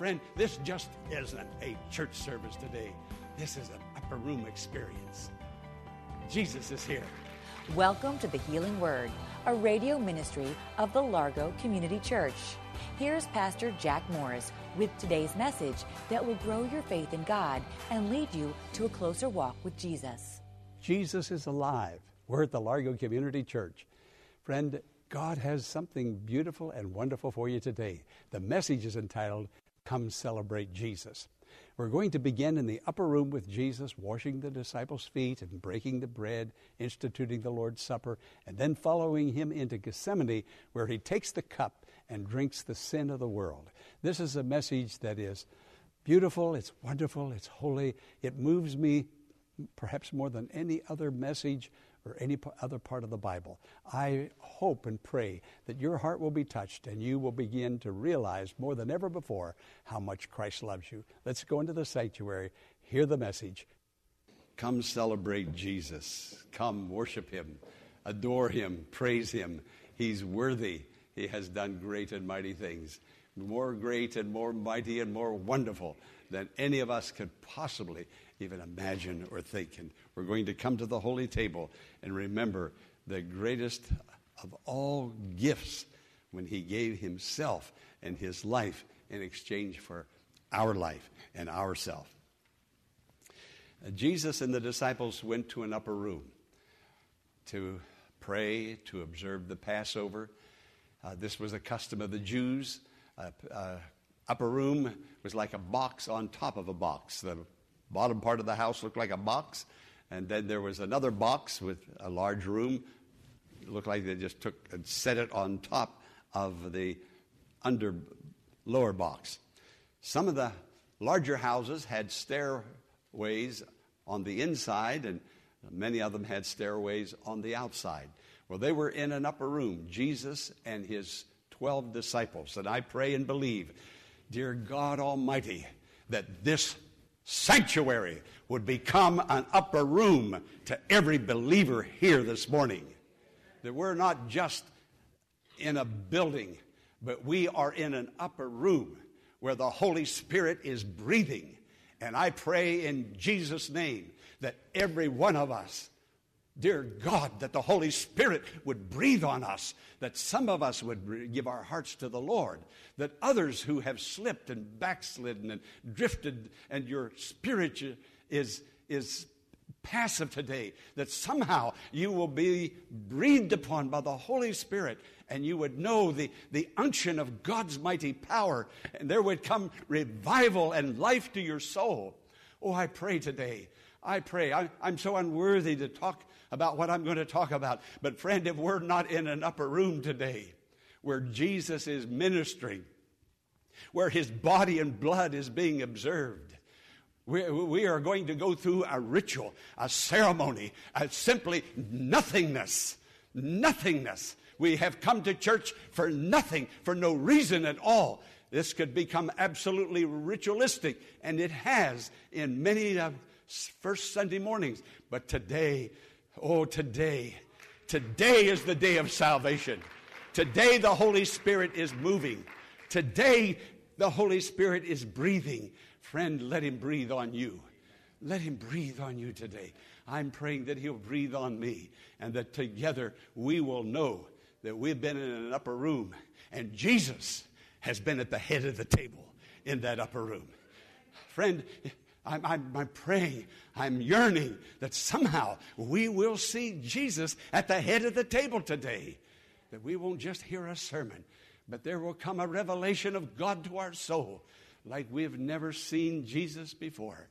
Friend, this just isn't a church service today. This is an upper room experience. Jesus is here. Welcome to the Healing Word, a radio ministry of the Largo Community Church. Here's Pastor Jack Morris with today's message that will grow your faith in God and lead you to a closer walk with Jesus. Jesus is alive. We're at the Largo Community Church. Friend, God has something beautiful and wonderful for you today. The message is entitled Come Celebrate Jesus. We're going to begin in the upper room with Jesus, washing the disciples' feet and breaking the bread, instituting the Lord's Supper, and then following him into Gethsemane, where he takes the cup and drinks the sin of the world. This is a message that is beautiful, it's wonderful, it's holy. It moves me perhaps more than any other message or any other part of the Bible. I hope and pray that your heart will be touched and you will begin to realize more than ever before how much Christ loves you. Let's go into the sanctuary, hear the message. Come celebrate Jesus. Come worship him, adore him, praise him. He's worthy. He has done great and mighty things, more great and more mighty and more wonderful than any of us could possibly even imagine or think. And we're going to come to the holy table and remember the greatest of all gifts when he gave himself and his life in exchange for our life and ourself. Jesus and the disciples went to an upper room to pray, to observe the Passover. Uh, this was a custom of the Jews. Uh, uh, upper room was like a box on top of a box. The bottom part of the house looked like a box, and then there was another box with a large room. It looked like they just took and set it on top of the under lower box. Some of the larger houses had stairways on the inside, and many of them had stairways on the outside. Well, they were in an upper room, Jesus and his 12 disciples. And I pray and believe, dear God Almighty, that this sanctuary would become an upper room to every believer here this morning. That we're not just in a building, but we are in an upper room where the Holy Spirit is breathing. And I pray in Jesus' name that every one of us Dear God, that the Holy Spirit would breathe on us, that some of us would give our hearts to the Lord, that others who have slipped and backslidden and drifted, and your spirit is, is passive today, that somehow you will be breathed upon by the Holy Spirit and you would know the, the unction of God's mighty power, and there would come revival and life to your soul. Oh, I pray today. I pray. I, I'm so unworthy to talk about what I'm going to talk about. But, friend, if we're not in an upper room today where Jesus is ministering, where his body and blood is being observed, we, we are going to go through a ritual, a ceremony, a simply nothingness. Nothingness. We have come to church for nothing, for no reason at all. This could become absolutely ritualistic, and it has in many of first Sunday mornings. But today, Oh, today, today is the day of salvation. Today, the Holy Spirit is moving. Today, the Holy Spirit is breathing. Friend, let Him breathe on you. Let Him breathe on you today. I'm praying that He'll breathe on me and that together we will know that we've been in an upper room and Jesus has been at the head of the table in that upper room. Friend, I'm, I'm, I'm, praying, I'm yearning that somehow we will see Jesus at the head of the table today. That we won't just hear a sermon, but there will come a revelation of God to our soul like we've never seen Jesus before.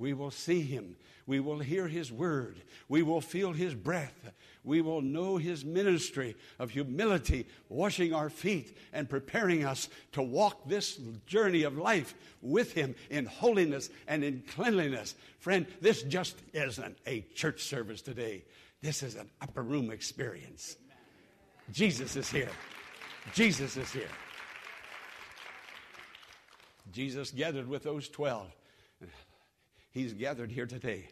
We will see him. We will hear his word. We will feel his breath. We will know his ministry of humility, washing our feet and preparing us to walk this journey of life with him in holiness and in cleanliness. Friend, this just isn't a church service today. This is an upper room experience. Jesus is here. Jesus is here. Jesus gathered with those 12. He's gathered here today.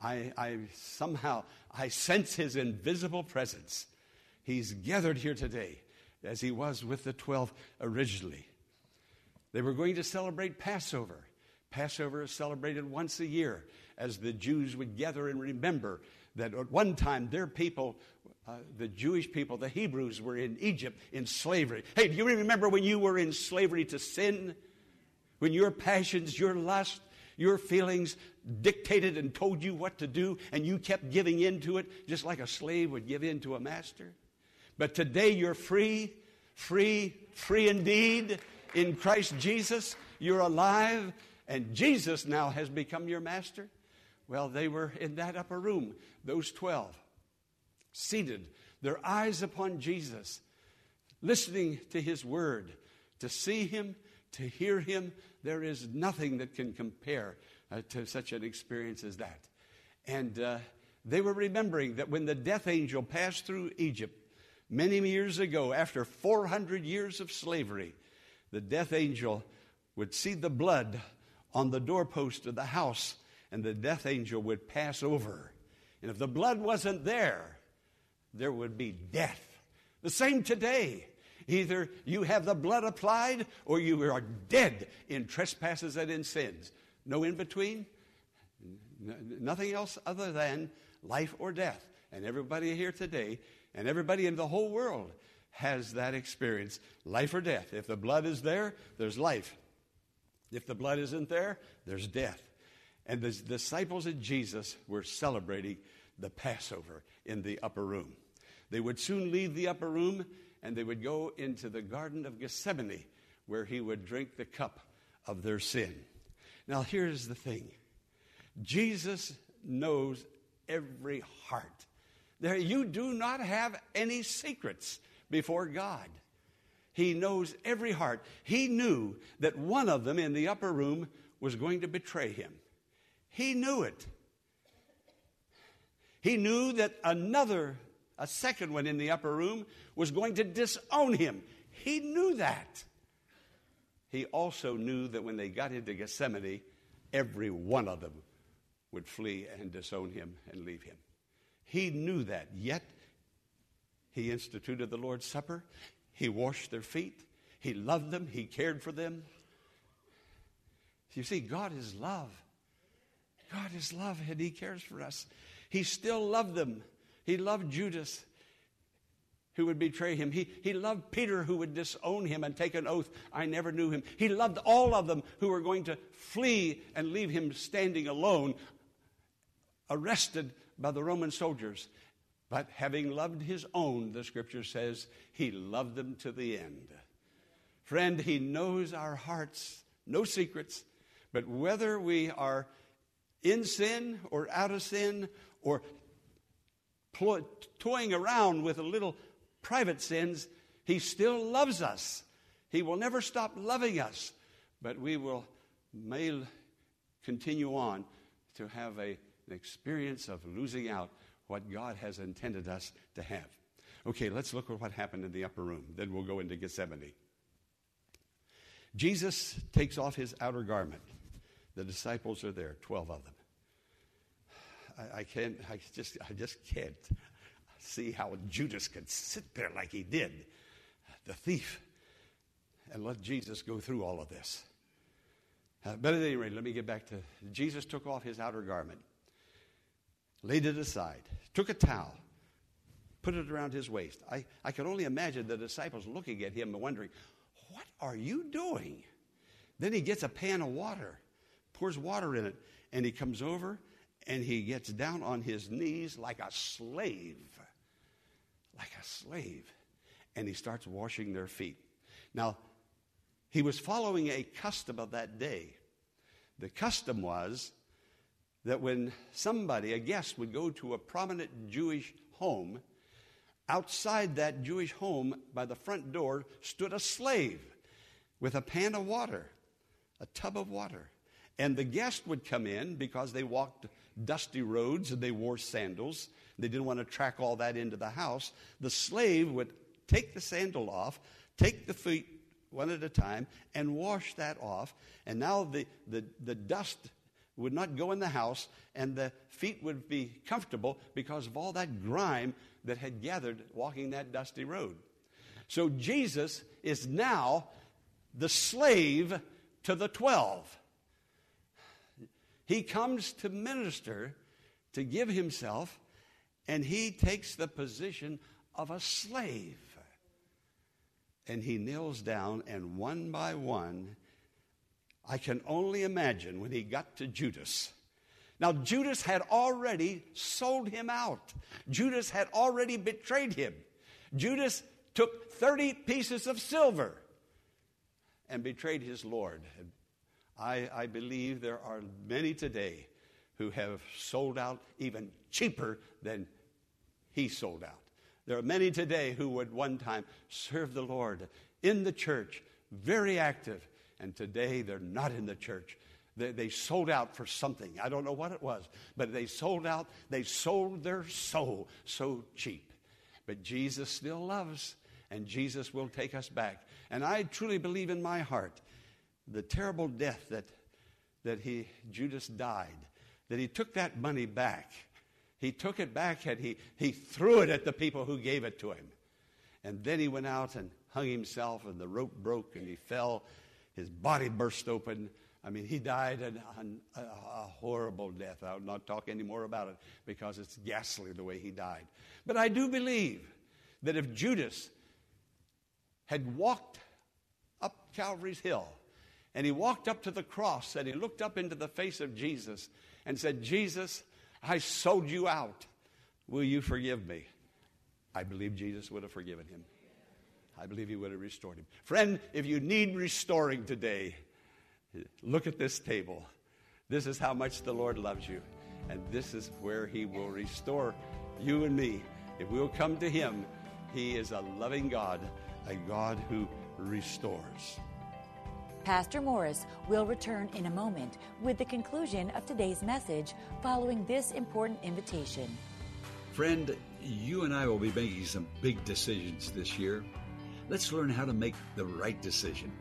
I, I, somehow I sense his invisible presence. He's gathered here today as he was with the 12 originally. They were going to celebrate Passover. Passover is celebrated once a year as the Jews would gather and remember that at one time their people, uh, the Jewish people, the Hebrews, were in Egypt in slavery. Hey, do you remember when you were in slavery to sin? When your passions, your lust, your feelings dictated and told you what to do, and you kept giving in to it just like a slave would give in to a master? But today you're free, free, free indeed in Christ Jesus. You're alive, and Jesus now has become your master. Well, they were in that upper room, those 12, seated, their eyes upon Jesus, listening to his word, to see him, to hear him. There is nothing that can compare uh, to such an experience as that. And uh, they were remembering that when the death angel passed through Egypt many years ago, after 400 years of slavery, the death angel would see the blood on the doorpost of the house and the death angel would pass over. And if the blood wasn't there, there would be death. The same today. Either you have the blood applied or you are dead in trespasses and in sins. No in between. Nothing else other than life or death. And everybody here today and everybody in the whole world has that experience life or death. If the blood is there, there's life. If the blood isn't there, there's death. And the disciples of Jesus were celebrating the Passover in the upper room. They would soon leave the upper room and they would go into the Garden of Gethsemane where he would drink the cup of their sin. Now, here's the thing Jesus knows every heart. There, you do not have any secrets before God. He knows every heart. He knew that one of them in the upper room was going to betray him. He knew it. He knew that another, a second one in the upper room, was going to disown him. He knew that. He also knew that when they got into Gethsemane, every one of them would flee and disown him and leave him. He knew that, yet he instituted the Lord's Supper. He washed their feet. He loved them. He cared for them. You see, God is love. God is love and He cares for us. He still loved them. He loved Judas who would betray him. He, he loved Peter who would disown him and take an oath, I never knew him. He loved all of them who were going to flee and leave him standing alone, arrested by the Roman soldiers. But having loved his own, the scripture says, he loved them to the end. Friend, he knows our hearts, no secrets, but whether we are in sin or out of sin or toying around with a little private sins, He still loves us. He will never stop loving us, but we will may continue on to have a, an experience of losing out what God has intended us to have. Okay, let's look at what happened in the upper room. Then we'll go into Gethsemane. Jesus takes off his outer garment. The disciples are there, 12 of them. I, I can't, I just, I just can't see how Judas could sit there like he did, the thief, and let Jesus go through all of this. Uh, but at any rate, let me get back to Jesus took off his outer garment, laid it aside, took a towel, put it around his waist. I, I could only imagine the disciples looking at him and wondering, What are you doing? Then he gets a pan of water, pours water in it, and he comes over and he gets down on his knees like a slave. Like a slave. And he starts washing their feet. Now, he was following a custom of that day. The custom was that when somebody, a guest, would go to a prominent Jewish home, outside that Jewish home by the front door stood a slave with a pan of water, a tub of water. And the guest would come in because they walked dusty roads and they wore sandals. They didn't want to track all that into the house. The slave would take the sandal off, take the feet one at a time, and wash that off. And now the, the, the dust would not go in the house, and the feet would be comfortable because of all that grime that had gathered walking that dusty road. So Jesus is now the slave to the twelve. He comes to minister, to give himself, and he takes the position of a slave. And he kneels down, and one by one, I can only imagine when he got to Judas. Now, Judas had already sold him out. Judas had already betrayed him. Judas took 30 pieces of silver and betrayed his Lord. I, I believe there are many today who have sold out even cheaper than he sold out. There are many today who would one time serve the Lord in the church, very active, and today they're not in the church. They, they, sold out for something. I don't know what it was, but they sold out. They sold their soul so cheap. But Jesus still loves, and Jesus will take us back. And I truly believe in my heart the terrible death that, that he, Judas died, that he took that money back. He took it back and he, he threw it at the people who gave it to him. And then he went out and hung himself, and the rope broke and he fell. His body burst open. I mean, he died an, an, a, a horrible death. I'll not talk any more about it because it's ghastly the way he died. But I do believe that if Judas had walked up Calvary's Hill and he walked up to the cross and he looked up into the face of Jesus and said, Jesus, I sold you out. Will you forgive me? I believe Jesus would have forgiven him. I believe he would have restored him. Friend, if you need restoring today, look at this table. This is how much the Lord loves you. And this is where he will restore you and me. If we'll come to him, he is a loving God, a God who restores. Pastor Morris will return in a moment with the conclusion of today's message following this important invitation. Friend, you and I will be making some big decisions this year. Let's learn how to make the right decision.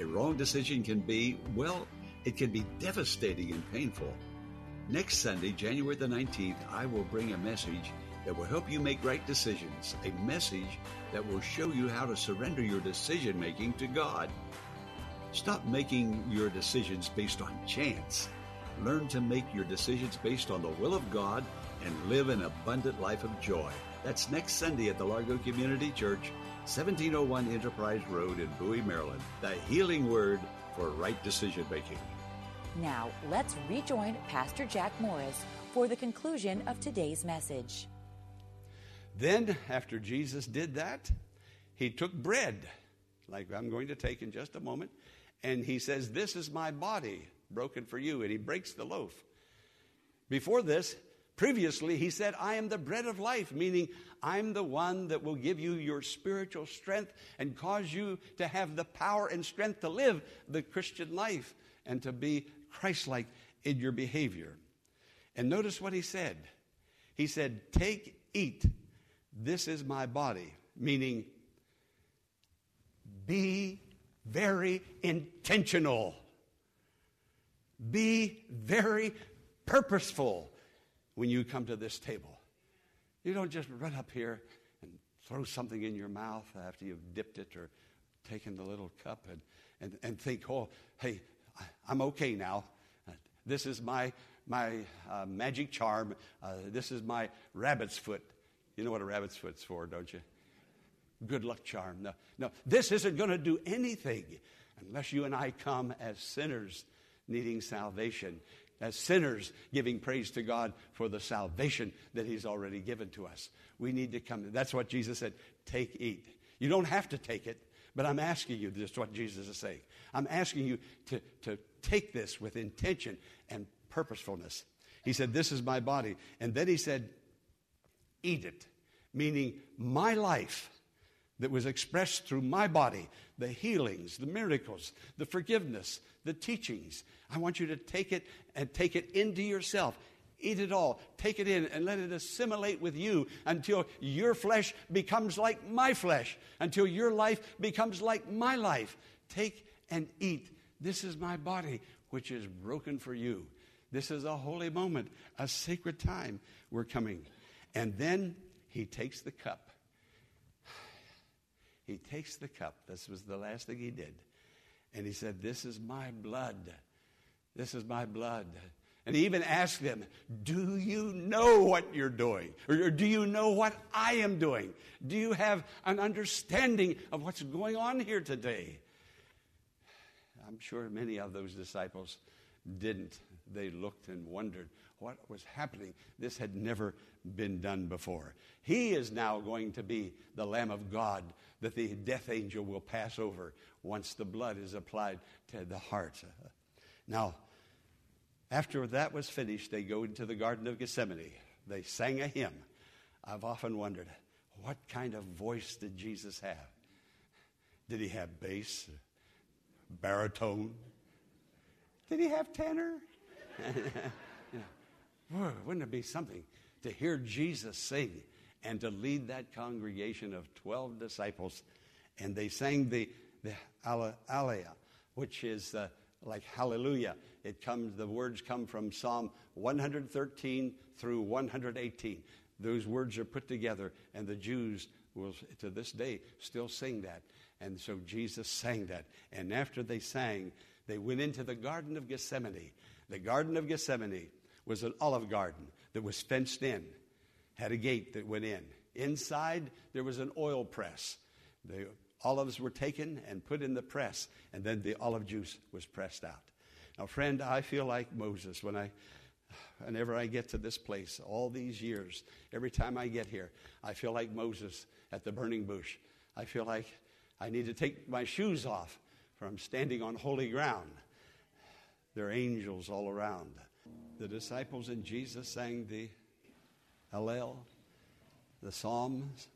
A wrong decision can be, well, it can be devastating and painful. Next Sunday, January the 19th, I will bring a message that will help you make right decisions, a message that will show you how to surrender your decision making to God. Stop making your decisions based on chance. Learn to make your decisions based on the will of God and live an abundant life of joy. That's next Sunday at the Largo Community Church, 1701 Enterprise Road in Bowie, Maryland. The healing word for right decision making. Now, let's rejoin Pastor Jack Morris for the conclusion of today's message. Then, after Jesus did that, he took bread, like I'm going to take in just a moment, and he says, This is my body broken for you. And he breaks the loaf. Before this, previously, he said, I am the bread of life, meaning I'm the one that will give you your spiritual strength and cause you to have the power and strength to live the Christian life and to be Christ like in your behavior. And notice what he said. He said, Take, eat. This is my body, meaning be very intentional. Be very purposeful when you come to this table. You don't just run up here and throw something in your mouth after you've dipped it or taken the little cup and, and, and think, oh, hey, I'm okay now. This is my, my uh, magic charm. Uh, this is my rabbit's foot. You know what a rabbit's foot's for, don't you? Good luck charm. No, no, this isn't going to do anything unless you and I come as sinners needing salvation, as sinners giving praise to God for the salvation that He's already given to us. We need to come. That's what Jesus said take, eat. You don't have to take it, but I'm asking you, this is what Jesus is saying. I'm asking you to, to take this with intention and purposefulness. He said, This is my body. And then he said, Eat it, meaning my life that was expressed through my body, the healings, the miracles, the forgiveness, the teachings. I want you to take it and take it into yourself. Eat it all. Take it in and let it assimilate with you until your flesh becomes like my flesh, until your life becomes like my life. Take and eat. This is my body, which is broken for you. This is a holy moment, a sacred time. We're coming. And then he takes the cup. He takes the cup. This was the last thing he did. And he said, This is my blood. This is my blood. And he even asked them, Do you know what you're doing? Or do you know what I am doing? Do you have an understanding of what's going on here today? I'm sure many of those disciples didn't. They looked and wondered what was happening. This had never been done before. He is now going to be the Lamb of God that the death angel will pass over once the blood is applied to the heart. Now, after that was finished, they go into the Garden of Gethsemane. They sang a hymn. I've often wondered, what kind of voice did Jesus have? Did he have bass, baritone? Did he have tenor? know, wouldn't it be something to hear Jesus sing and to lead that congregation of 12 disciples? And they sang the, the Alleluia, which is uh, like hallelujah. It comes, the words come from Psalm 113 through 118. Those words are put together, and the Jews will, to this day, still sing that. And so Jesus sang that. And after they sang, they went into the Garden of Gethsemane. The Garden of Gethsemane was an olive garden that was fenced in, had a gate that went in. Inside, there was an oil press. The olives were taken and put in the press, and then the olive juice was pressed out. Now, friend, I feel like Moses when I, whenever I get to this place, all these years, every time I get here, I feel like Moses at the burning bush. I feel like I need to take my shoes off for I'm standing on holy ground. There are angels all around. The disciples and Jesus sang the Hallel, the Psalms,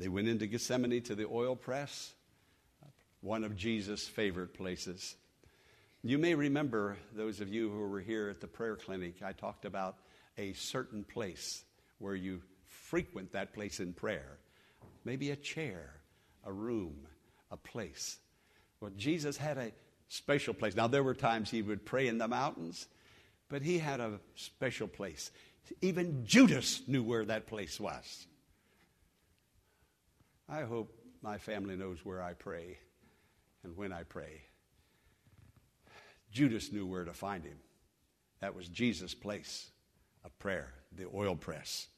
they went into Gethsemane to the oil press, one of Jesus' favorite places. You may remember, those of you who were here at the prayer clinic, I talked about a certain place where you frequent that place in prayer. Maybe a chair, a room, a place. Well, Jesus had a special place. Now, there were times he would pray in the mountains, but he had a special place. Even Judas knew where that place was. I hope my family knows where I pray and when I pray. Judas knew where to find him. That was Jesus' place of prayer, the oil press.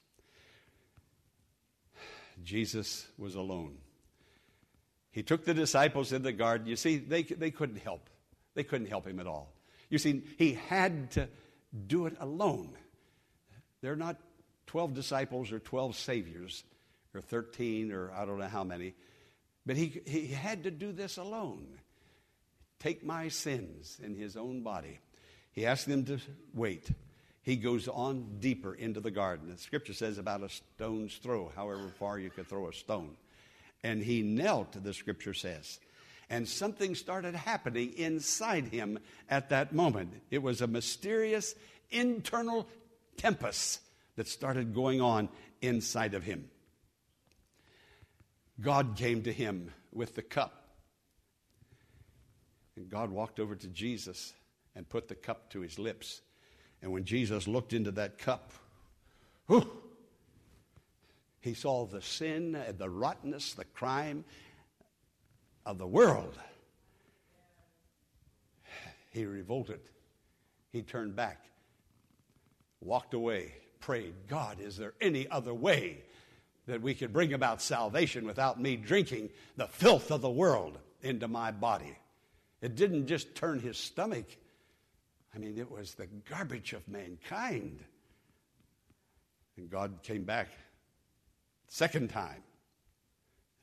Jesus was alone. He took the disciples in the garden. You see, they, they couldn't help. They couldn't help him at all. You see, he had to do it alone. They're not 12 disciples or 12 saviors or 13 or I don't know how many. But he, he had to do this alone. Take my sins in his own body. He asked them to wait. He goes on deeper into the garden. The scripture says about a stone's throw, however far you could throw a stone. And he knelt, the scripture says. And something started happening inside him at that moment. It was a mysterious internal tempest that started going on inside of him. God came to him with the cup. And God walked over to Jesus and put the cup to his lips. And when Jesus looked into that cup, whew, he saw the sin, the rottenness, the crime of the world. He revolted. He turned back, walked away, prayed, God, is there any other way? that we could bring about salvation without me drinking the filth of the world into my body. It didn't just turn his stomach, I mean, it was the garbage of mankind. And God came back second time.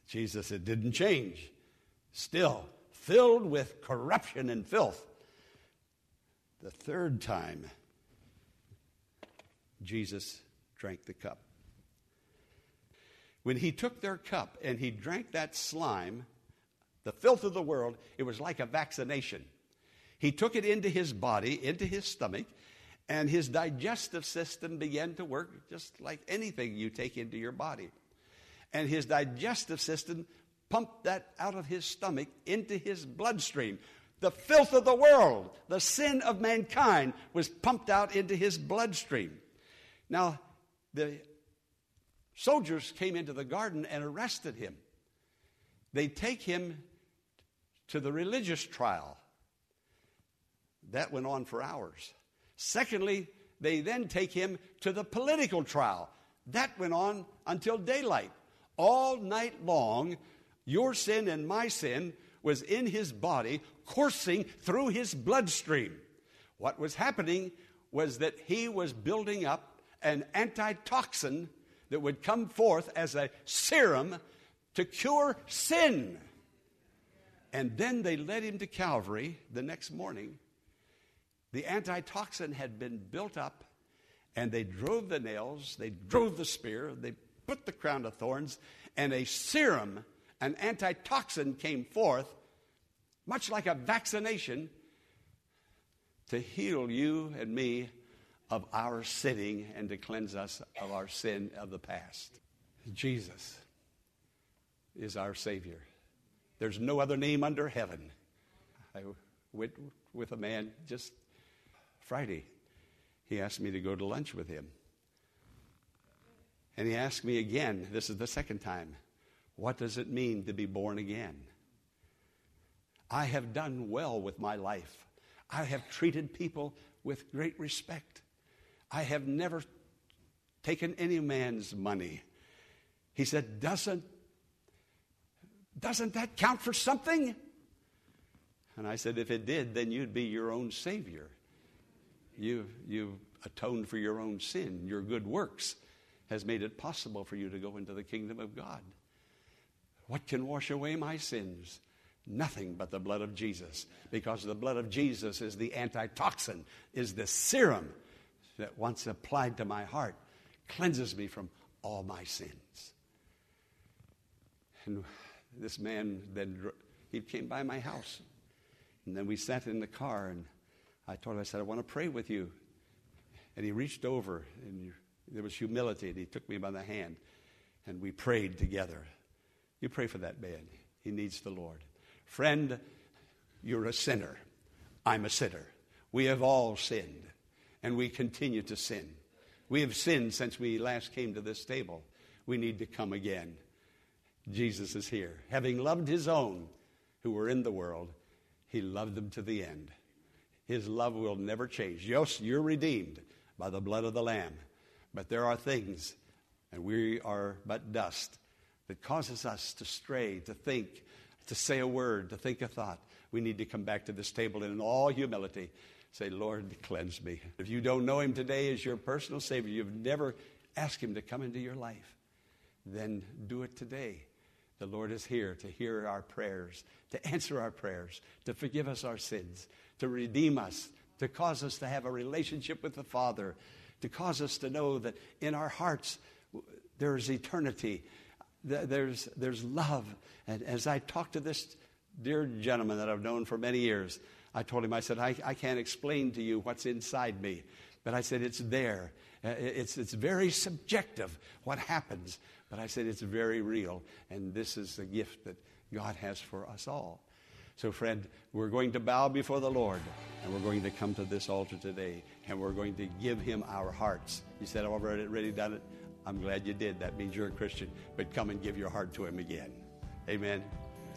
Jesus, it didn't change. Still filled with corruption and filth. The third time, Jesus drank the cup. When he took their cup and he drank that slime, the filth of the world, it was like a vaccination. He took it into his body, into his stomach, and his digestive system began to work just like anything you take into your body. And his digestive system pumped that out of his stomach into his bloodstream. The filth of the world, the sin of mankind, was pumped out into his bloodstream. Now, the soldiers came into the garden and arrested him. They take him to the religious trial. That went on for hours. Secondly, they then take him to the political trial. That went on until daylight. All night long, your sin and my sin was in his body, coursing through his bloodstream. What was happening was that he was building up an antitoxin that would come forth as a serum to cure sin. And then they led him to Calvary the next morning the antitoxin had been built up, and they drove the nails, they drove the spear, they put the crown of thorns, and a serum, an antitoxin came forth, much like a vaccination, to heal you and me of our sinning and to cleanse us of our sin of the past. Jesus is our Savior. There's no other name under heaven. I went with a man just Friday, he asked me to go to lunch with him. And he asked me again, this is the second time, what does it mean to be born again? I have done well with my life. I have treated people with great respect. I have never taken any man's money. He said, Doesn't, doesn't that count for something? And I said, If it did, then you'd be your own Savior. You, you've atoned for your own sin. Your good works has made it possible for you to go into the kingdom of God. What can wash away my sins? Nothing but the blood of Jesus. Because the blood of Jesus is the antitoxin, is the serum that once applied to my heart cleanses me from all my sins. And this man then he came by my house. And then we sat in the car and I told him, I said, I want to pray with you. And he reached over, and there was humility, and he took me by the hand, and we prayed together. You pray for that man. He needs the Lord. Friend, you're a sinner. I'm a sinner. We have all sinned, and we continue to sin. We have sinned since we last came to this table. We need to come again. Jesus is here. Having loved his own who were in the world, he loved them to the end. His love will never change. Yes, you're redeemed by the blood of the Lamb, but there are things, and we are but dust, that causes us to stray, to think, to say a word, to think a thought. We need to come back to this table and in all humility say, Lord, cleanse me. If you don't know Him today as your personal Savior, you've never asked Him to come into your life, then do it today. The Lord is here to hear our prayers, to answer our prayers, to forgive us our sins, to redeem us, to cause us to have a relationship with the Father, to cause us to know that in our hearts there is eternity, there's, there's love. And as I talked to this dear gentleman that I've known for many years, I told him, I said, I, I can't explain to you what's inside me, but I said, it's there. Uh, it's, it's very subjective what happens, but I said, it's very real. And this is the gift that God has for us all. So, friend, we're going to bow before the Lord, and we're going to come to this altar today, and we're going to give Him our hearts. You said, I've already, already done it. I'm glad you did. That means you're a Christian. But come and give your heart to Him again. Amen.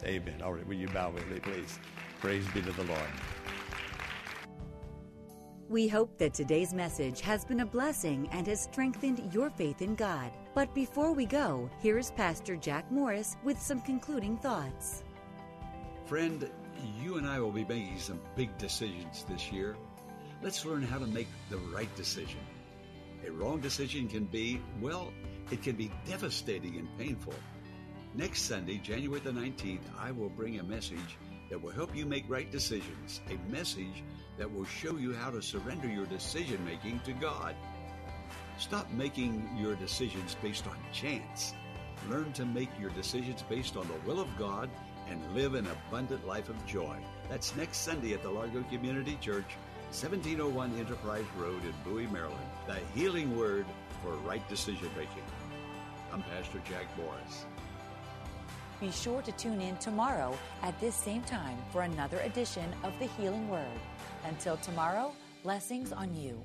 Amen. All right, will you bow with me, please? Praise be to the Lord. We hope that today's message has been a blessing and has strengthened your faith in God. But before we go, here is Pastor Jack Morris with some concluding thoughts. Friend, you and I will be making some big decisions this year. Let's learn how to make the right decision. A wrong decision can be, well, it can be devastating and painful. Next Sunday, January the 19th, I will bring a message that will help you make right decisions, a message that will show you how to surrender your decision making to God. Stop making your decisions based on chance. Learn to make your decisions based on the will of God and live an abundant life of joy. That's next Sunday at the Largo Community Church, 1701 Enterprise Road in Bowie, Maryland. The healing word for right decision making. I'm Pastor Jack Morris. Be sure to tune in tomorrow at this same time for another edition of the Healing Word. Until tomorrow, blessings on you.